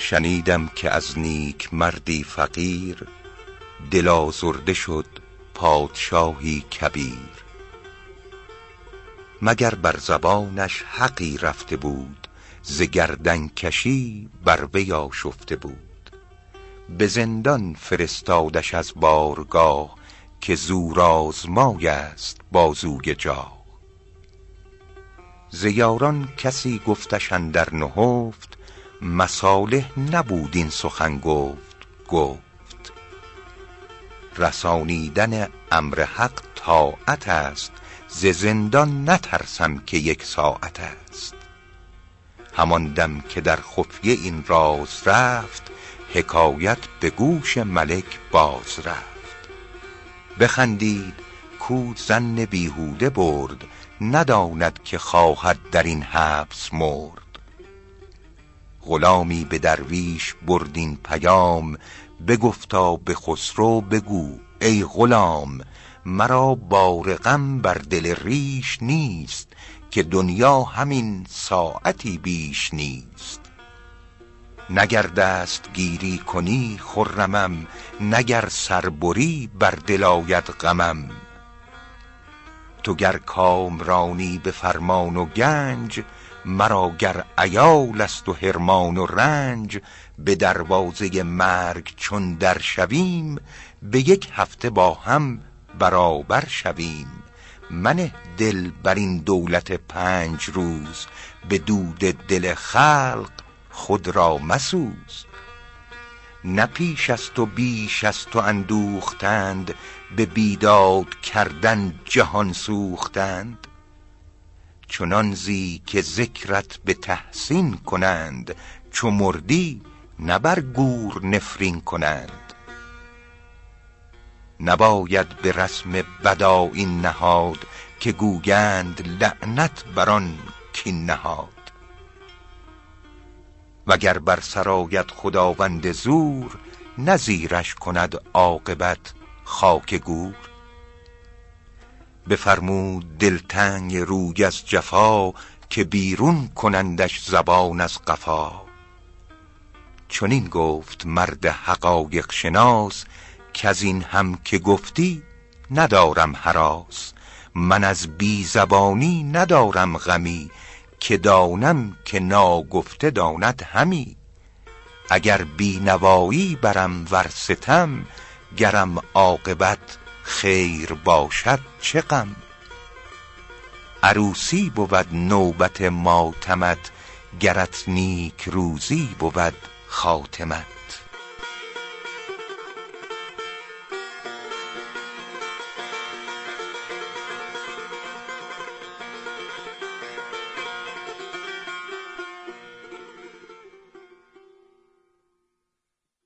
شنیدم که از نیک مردی فقیر دل آزرده شد پادشاهی کبیر. مگر بر زبانش حقی رفته بود ز کشی بر وی آشفته بود؟ به زندان فرستادش از بارگاه که زور آزمای است بازوی جاه. ز یاران کسی گفتش اندر نهفت مصالح نبود این سخن گفت گفت رسانیدن امر حق طاعت است ز زندان نترسم که یک ساعت است. همان دم که در خفیه این راز رفت حکایت به گوش ملک باز رفت. بخندید کو زن بیهوده برد نداند که خواهد در این حبس مرد. غلامی به درویش برد این پیام بگفتا به خسرو بگو ای غلام مرا بار غم بر دل ریش نیست که دنیا همین ساعتی بیش نیست. نگر دست گیری کنی خرمم نگر سربری بر دل آید غمم. تو گر کامرانی به فرمان و گنج مرا گر عیال است و حرمان و رنج به دروازه مرگ چون در شویم به یک هفته با هم برابر شویم. منه دل بر این دولت پنج روز به دود دل خلق خود را مسوز. نه پیش است و بیش است و اندوختند به بیداد کردن جهان سوختند. چنان زی که ذکرت به تحسین کنند چو مردی نه بر گور نفرین کنند. نباید به رسم بدا این نهاد که گویند لعنت بر آن نهاد. وگر بر سر خداوند زور نه زیرش کند عاقبت خاک گور. بفرمود دلتنگ روی از جفا که بیرون کنندش زبان از قفا. چنین گفت مرد حقایق شناس از این هم که گفتی ندارم حراس. من از بی زبانی ندارم غمی که دانم که ناگفته داند همی. اگر بی نوایی برم ور ستم گرم عاقبت خیر باشد چه غم؟ عروسی بود نوبت ماتمت گرت نیک روزی بود خاتمت.